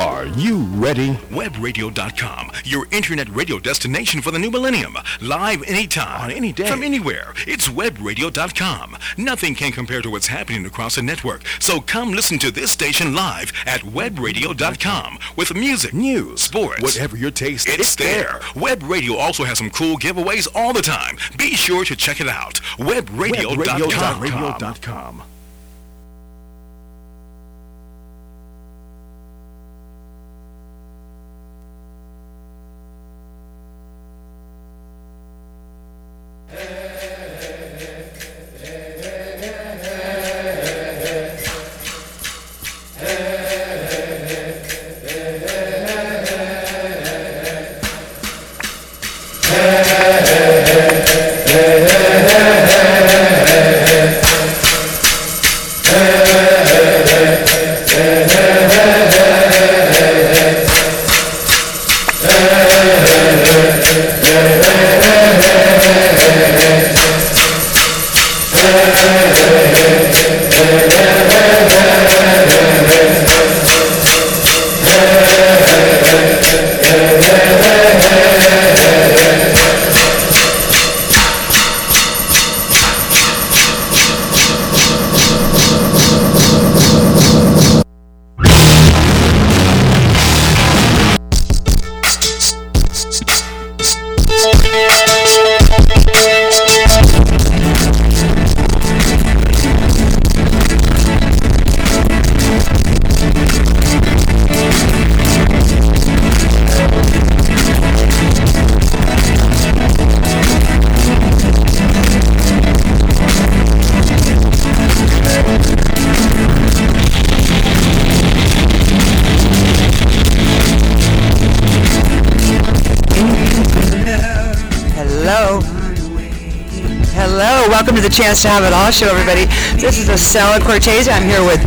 Are you ready? Webradio.com, your internet radio destination for the new millennium. Live anytime. On any day. From anywhere. It's webradio.com. Nothing can compare to what's happening across the network. So come listen to this station live at webradio.com with music, News, sports, whatever your taste, is. It's there. Web Radio also has some cool giveaways all the time. Be sure to check it out. Webradio.com. Webradio.com. To the Chance to Have It All show, everybody. This is Estella Cortez. I'm here with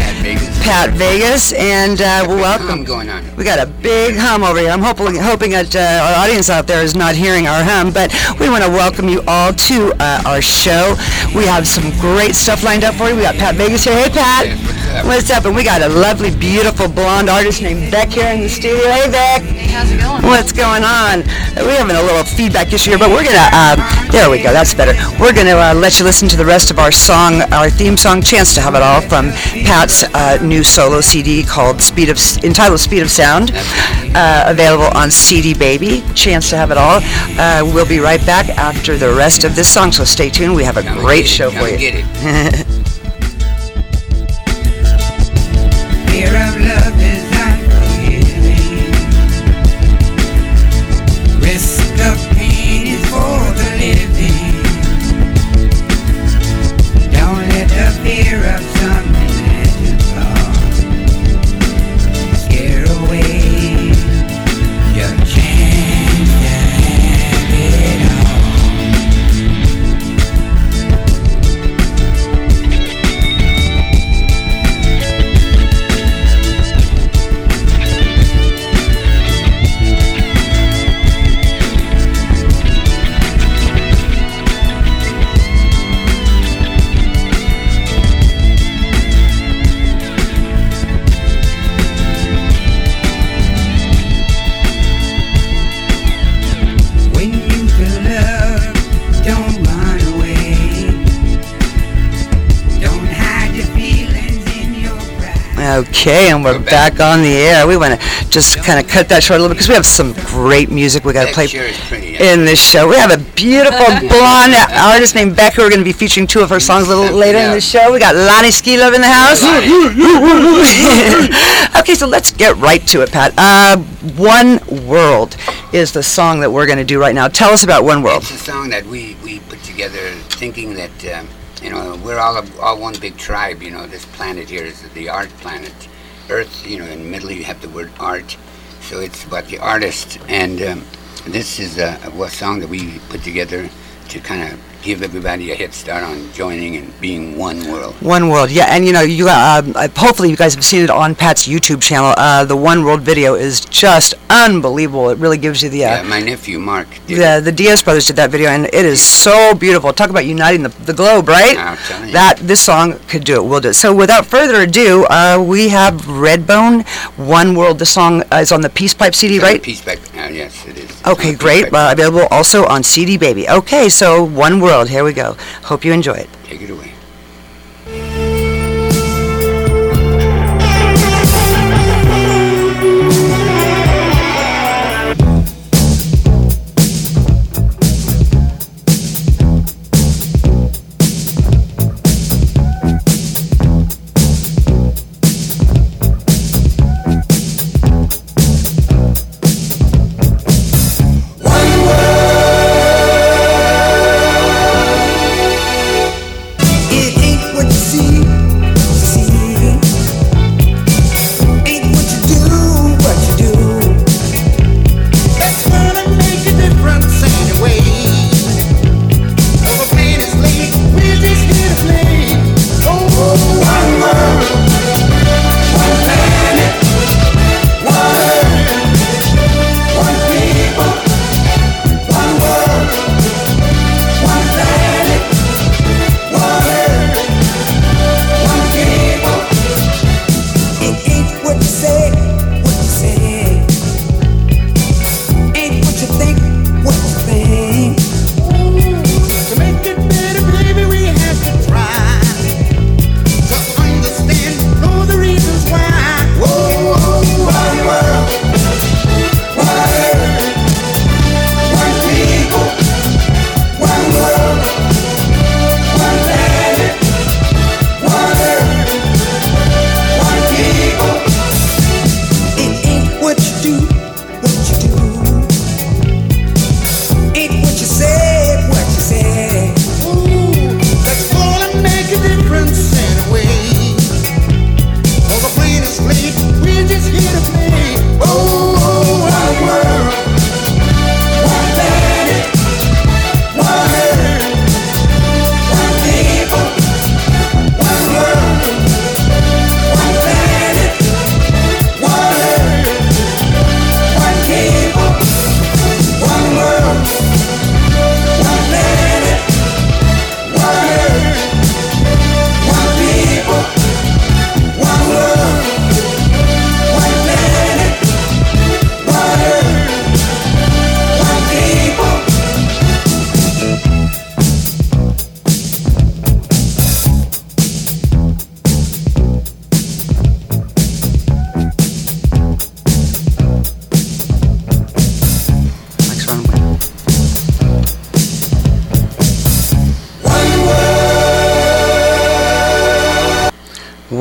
Pat Vegas, and uh, Big welcome. going on. We got a big hum over here. I'm hoping, hoping that uh, our audience out there is not hearing our hum, but we want to welcome you all to uh, our show. We have some great stuff lined up for you. We got Pat Vegas here. Hey, Pat. What's up? And we got a lovely, beautiful blonde artist named Beck here in the studio. Hey, Beck. Hey, how's it going? What's going on? We're having a little feedback issue here, but we're gonna. Uh, there we go. That's better. We're gonna uh, let you listen to the rest of our song, our theme song, "Chance to Have It All" from Pat's uh, new solo CD called "Speed of," entitled "Speed of Sound," uh, available on CD Baby. "Chance to Have It All." Uh, we'll be right back after the rest of this song, so stay tuned. We have a great show for you. Okay, and we're We're back back. on the air. We want to just kind of cut that short a little bit because we have some great music we got to play pretty. yeah. in this show. We have a beautiful blonde artist named Becca. We're going to be featuring two of her songs a little later in the show. We got Lonnie Ski Love in the house. okay, so let's get right to it, Pat. Uh, One World is the song that we're going to do right now. Tell us about One World. It's a song that we, we put together thinking that, um, know, we're all, all one big tribe, you know, this planet here is the art planet. Earth, you know, in the middle you have the word art. So it's about the artist. And um, this is a, a song that we put together to kind of give everybody a head start on joining and being one world. One World, yeah, and you know, you uh, uh, hopefully you guys have seen it on Pat's YouTube channel. Uh, the One World video is just unbelievable. It really gives you the Yeah, uh, my nephew Mark the the Diaz brothers did that video, and it is so beautiful. Talk about uniting the, the globe, right? I'll tell you. That this song could do it. We'll do it. So without further ado, uh, we have Redbone, One World. The song is on the Peace Pipe CD, right? Peace back. Uh, yes, it is. Okay, great. Available also on CD Baby. Okay, so One World. Here we go. Hope you enjoy it. Take it away.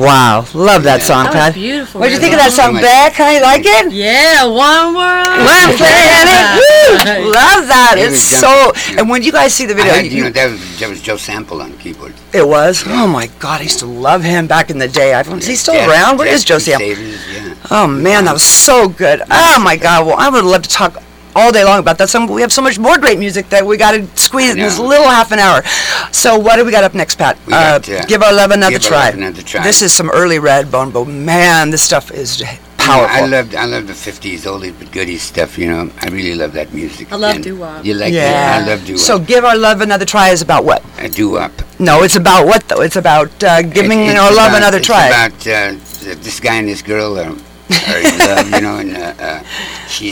Wow, love that song, That was Pat. beautiful. What'd you think of that song, Very How Beck? Honey, like it? Yeah, one world. One planet. Woo! Love that. It It's was so. jumping. And when you guys see the I video, had, you you- know, that was, that was Joe Sample on keyboard. it was. Oh my God, I used to love him back in the day. I don't. Is he still Jazz- around? Where Jazz is Josie? Crusaders, yeah. Oh man, that was so good. Oh my God. Well, I would love to talk all day long about that song, but we have so much more great music that we got to squeeze in this little half an hour. So what do we got up next, Pat? We got, uh, Give Our Love Another Give Try. Love Another Try. This is some early Redbone, but man, this stuff is You know, powerful. I loved I love the fifties oldie but goodies stuff, you know. I really love that music. I love And doo-wop. You like yeah. it? I love doo wop. So Give Our Love Another Try is about what? a doo wop. No, it's about what though? It's about uh, giving It- it's our love about- another it's try. about uh, this guy and this girl are, are in love, you know, and uh, uh, she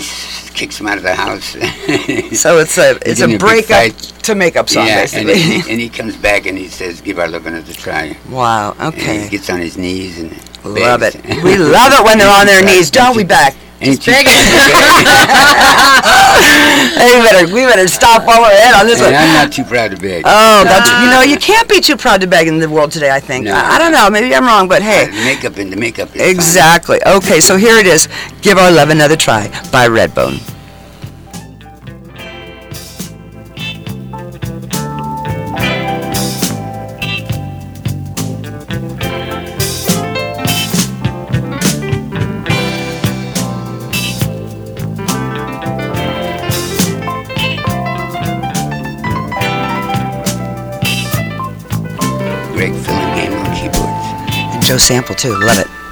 kicks him out of the house. so it's a it's a breakup to makeup song, yeah, and basically. he, and he comes back and he says, "Give our love another try." wow. And he Okay. gets on his knees and Love it. We love it when they're on their knees, don't we, Beck? Ain't you- begging. Hey, we better we better stop while we're in on this one. and I'm not too proud to beg. Oh, that's you know you can't be too proud to beg in the world today. I think No. I, I don't know. Maybe I'm wrong, but Uh, hey, makeup and the makeup is fine. exactly. Okay, so here it is. Give our love another try by Redbone. Sample too. Love it.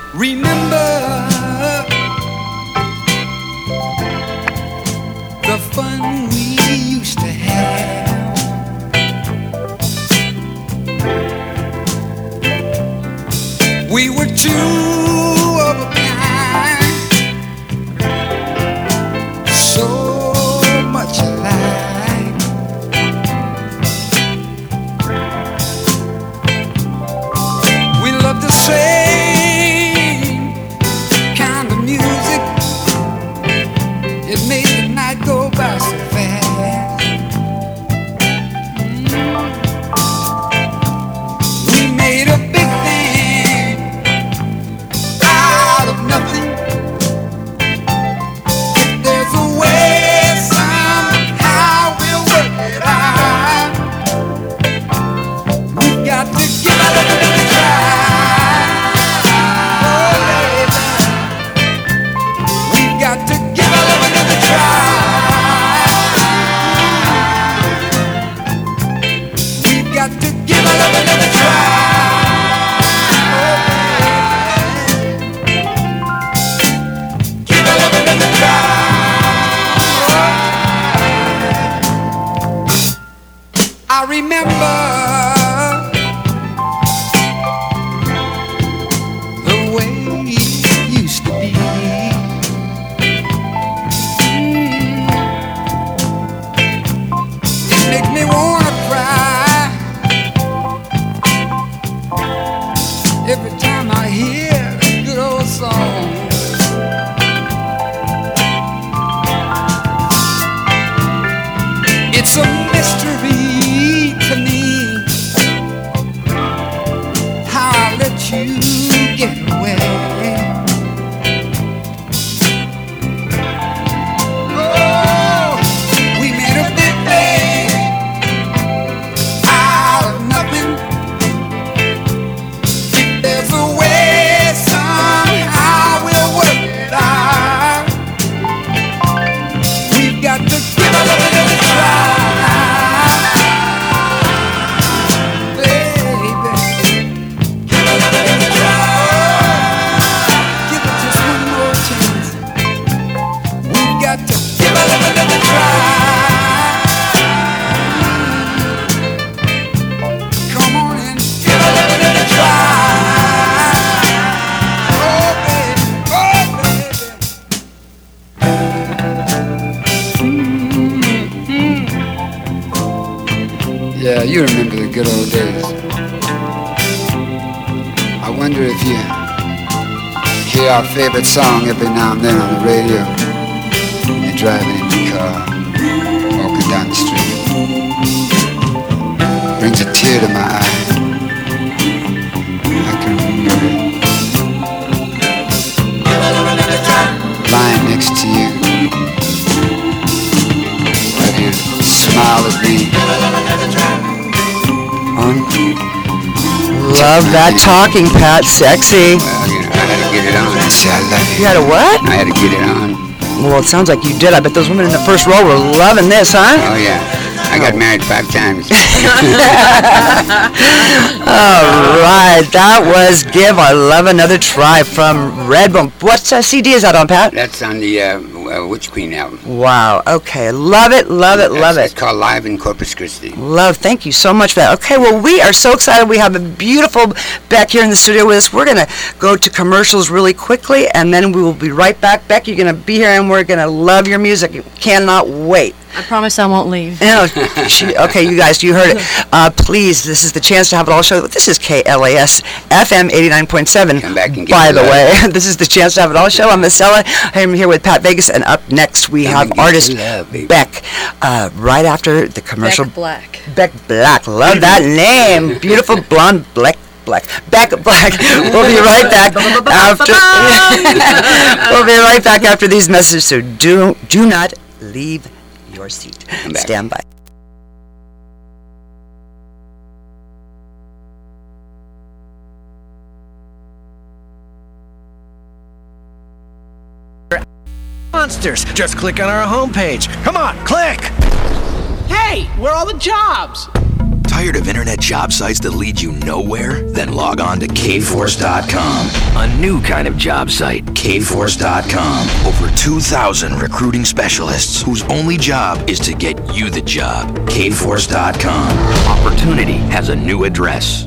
Get wonder if you hear our favorite song every now and then on the radio. You're driving in your car, walking down the street. Brings a tear to my eye. I can remember it. Lying next to you. While you smile at me. On Love that talking, Pat. Sexy. Well, you know, I had to get it on. I said, I love You had a what? I had to get it on. Well, it sounds like you did. I bet those women in the first row were loving this, huh? Oh, yeah. I got married five times. All right, that was "Give Our Love Another Try" from Redbone. What uh, CD is that on, Pat? That's on the uh, uh, Witch Queen album. Wow. Okay, love it, love it, love That's- It's it. called Live in Corpus Christi. Love, thank you so much for that. Okay, well, we are so excited. We have a beautiful Beck here in the studio with us. We're going to go to commercials really quickly, and then we will be right back. Beck, you're going to be here, and we're going to love your music. Cannot wait. I promise I won't leave. No, she, okay, you guys, you heard it. Uh, please, this is the chance to have it all show. This is KLAS FM 89.7. Come back and get By the love. way, this is the chance to have it all show. I'm Miss Ella. I'm here with Pat Vegas, and up next we Come have artist your love. Beck. Uh, right after the commercial. Beck Black. Beck Black. Love that name. Beautiful blonde Black. Black. Beck Black. We'll be right back after. we'll be right back after these messages. So do do not leave your seat. Come. Stand by. monsters. Just click on our homepage. Come on, click! Hey, where are all the jobs? Tired of internet job sites that lead you nowhere? Then log on to kforce.com. A new kind of job site, kforce.com. Over 2,000 recruiting specialists whose only job is to get you the job. kforce.com. Opportunity has a new address.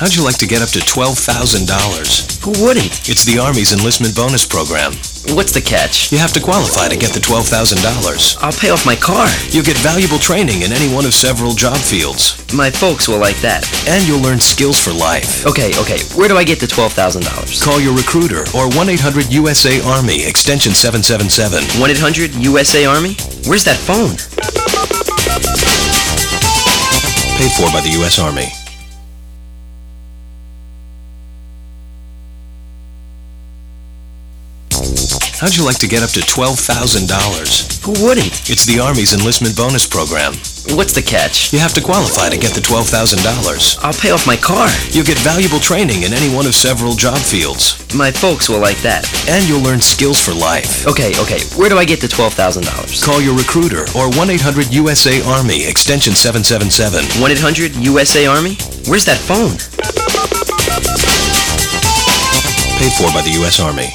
How'd you like to get up to $12,000? Who wouldn't? It's the Army's enlistment bonus program. What's the catch? You have to qualify to get the $12,000. I'll pay off my car. You'll get valuable training in any one of several job fields. My folks will like that. And you'll learn skills for life. Okay, okay. Where do I get the $12,000? Call your recruiter or 1-800-USA-ARMY, extension 777. 1-800-USA-ARMY? Where's that phone? Paid for by the U.S. Army. How'd you like to get up to $12,000? Who wouldn't? It's the Army's enlistment bonus program. What's the catch? You have to qualify to get the $12,000. I'll pay off my car. You'll get valuable training in any one of several job fields. My folks will like that. And you'll learn skills for life. Okay, okay. Where do I get the $12,000? Call your recruiter or 1-800-USA-ARMY, extension 777. 1-800-USA-ARMY? Where's that phone? Paid for by the U.S. Army.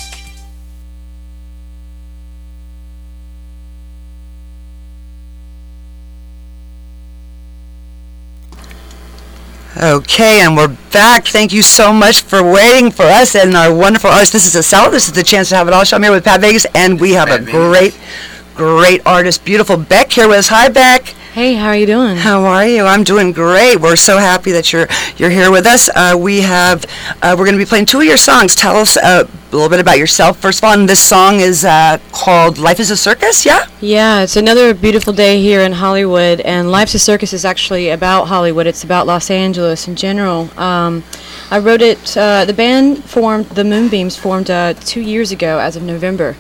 Okay, and we're back. Thank you so much for waiting for us and our wonderful artists. This is a sell. This is the chance to have it all. show. I'm here with Pat Vegas, and we have Pat a Vegas. great, great artist, beautiful Beck here with us. Hi, Beck. Hey, how are you doing? How are you? I'm doing great. We're so happy that you're you're here with us. Uh, we have uh, we're going to be playing two of your songs. Tell us uh, a little bit about yourself. First of all, and this song is uh, called "Life Is a Circus." Yeah. Yeah, it's another beautiful day here in Hollywood, and Life's a Circus is actually about Hollywood. It's about Los Angeles in general. Um, I wrote it. Uh, the band formed, the Moonbeams formed uh, two years ago, as of November,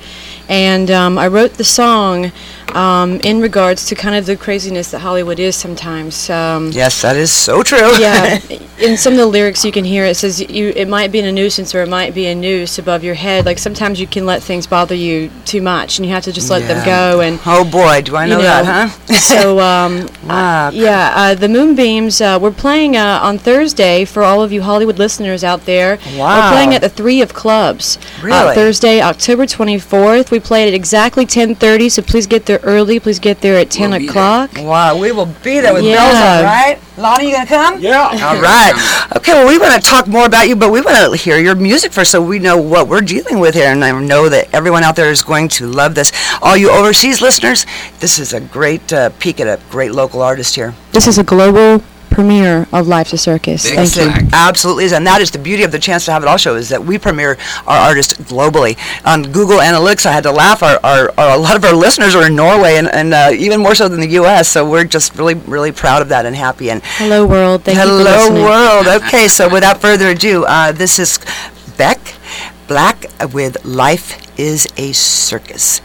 and um, I wrote the song um, in regards to kind of the craziness that Hollywood is sometimes. Um, Yes, that is so true. yeah, in some of the lyrics you can hear it says you it might be a nuisance or it might be a noose above your head. Like sometimes you can let things bother you too much, and you have to just let them go. And oh boy, do I you know, that, huh? so um, Wow. yeah, uh, the Moonbeams. Uh, we're playing uh, on Thursday for all of you Hollywood listeners out there. Wow. We're playing at the Three of Clubs. Really? Uh, Thursday, October 24th. We play at exactly 10:30. So please get there early. Please get there at 10 We'll be there. o'clock. Wow, we will be there with Yeah. bells on, right? Lonnie, you gonna come? Yeah. All right. Okay, well, we want to talk more about you, but we want to hear your music first so we know what we're dealing with here. And I know that everyone out there is going to love this. All you overseas listeners, this is a great uh, peek at a great local artist here. This is a global premiere of Life's a Circus. Big Thank you. Absolutely is, and that is the beauty of the chance to have it all show is that we premiere our artists globally. On Google Analytics, I had to laugh. Our, our, our a lot of our listeners are in Norway, and, and uh, even more so than the U.S. So we're just really really proud of that and happy. And Hello, world. Thank you Hello, world. Okay, so without further ado, uh, this is Beck Black with Life is a Circus.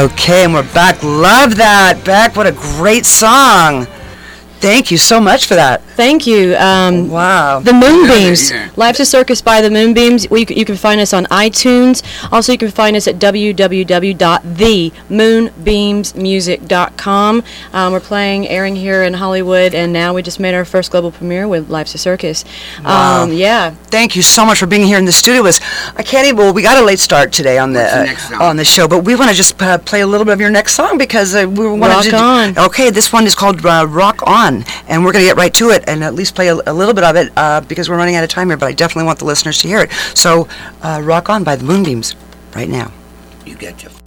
Okay, and we're back. Love that. Beck, what a great song. Thank you so much for that. Thank you. Um, wow. The Moonbeams. Yeah. to Circus by the Moonbeams. We, c- you can find us on iTunes. Also, you can find us at www.themoonbeamsmusic.com. Um, we're playing, airing here in Hollywood, and now we just made our first global premiere with Life's to Circus. Wow. Um, yeah. Thank you so much for being here in the studio. Was I can't even. Well, we got a late start today on the, the uh, on the show, but we want to just uh, play a little bit of your next song because uh, we wanted to. Rock to. on. Okay, this one is called uh, "Rock On," and we're going to get right to it and at least play a, a little bit of it uh, because we're running out of time here. But I definitely want the listeners to hear it. So, uh, "Rock On" by the Moonbeams, right now. You get you.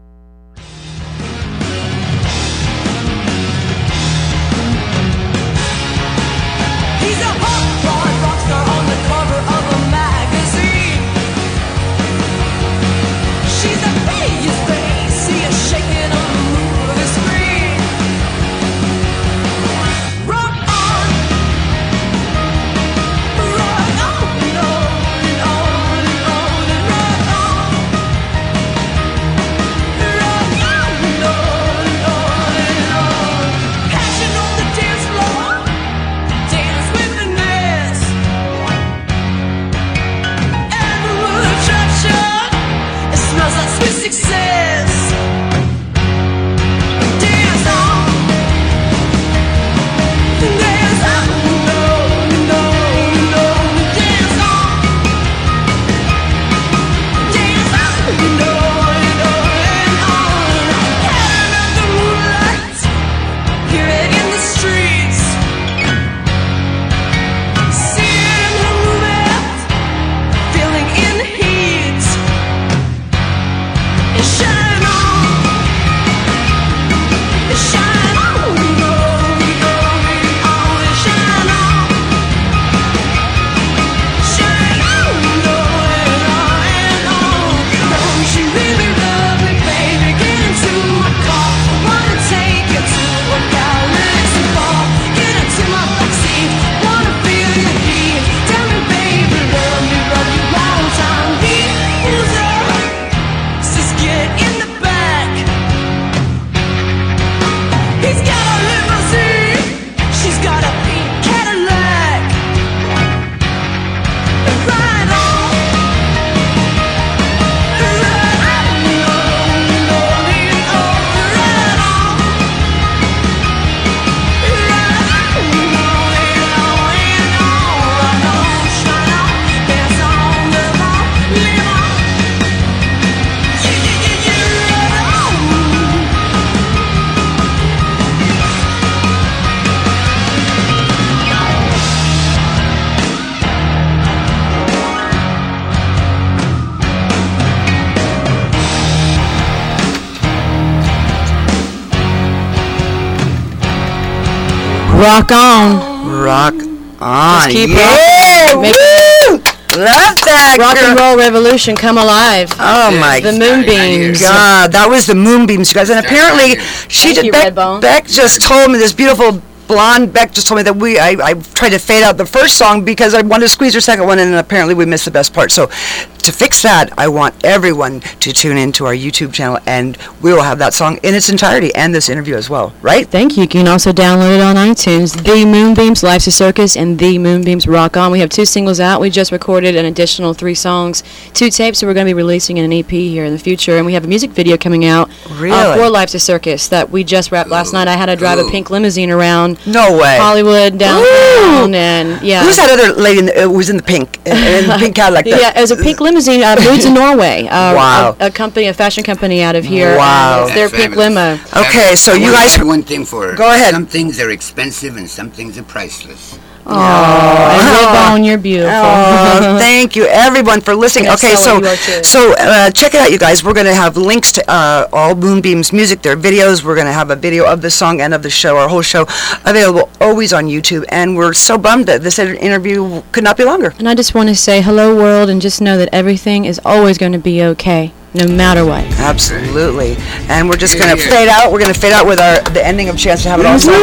Rock on. Rock on. Just keep yeah! rocking. Make- Woo! Love that. Rock and roll revolution, come alive. Oh my The Moonbeams. God, that was the Moonbeams, you guys. And apparently, she Thank did. you, Beck, Beck just told me this beautiful blonde Beck just told me that we I, I tried to fade out the first song because I wanted to squeeze her second one, and apparently we missed the best part. So to fix that, I want everyone to tune into our YouTube channel, and we will have that song in its entirety and this interview as well. Right? Thank you. You can also download it on iTunes. The Moonbeams, Life's a Circus, and The Moonbeams Rock On. We have two singles out. We just recorded an additional three songs, two tapes, so we're going to be releasing in an EP here in the future. And we have a music video coming out uh, Really? for Life's a Circus that we just wrapped last night. I had to drive a pink limousine around No way. Hollywood, downtown, and yeah. Who's that other lady in the, uh, who was in the pink in, in the pink Cadillac? that- Yeah, it was a pink limousine. Uh, Moods of Norway. Uh, Wow. A, a company, a fashion company out of here. Wow. It's their That's pink fabulous. limo. Okay, so you guys- add one thing for her. Go ahead. Some things are expensive and some things are priceless. Oh, and Redbone, you're beautiful. Oh, thank you everyone for listening. Okay, so Ella, you are too. so uh, check it out, you guys. We're going to have links to uh, all Moonbeam's music, their videos. We're going to have a video of the song and of the show, our whole show, available always on YouTube. And we're so bummed that this interview could not be longer. And I just want to say hello, world, and just know that everything is always going to be okay, no matter what. Absolutely. And we're just going to fade out. We're going to fade out with our the ending of Chance to Have It All Show,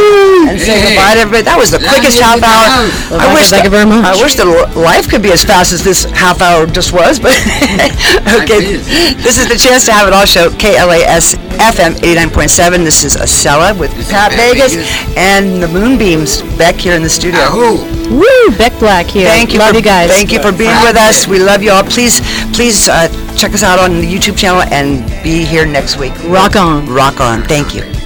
and say goodbye to everybody. That was the quickest half hour. Well, I wish, thank you very much. I wish that life could be as fast as this half hour just was, but okay. This is the Chance to Have It All show, KLAS FM 89.7. This is Acela with Pat Vegas, Vegas, and the Moonbeams back here in the studio. Woo! Beck Black here. Thank you. Love for, you guys. Thank you for being with us. We love you all. Please, please uh, check us out on the YouTube channel and be here next week. Rock on. Rock on. Thank you.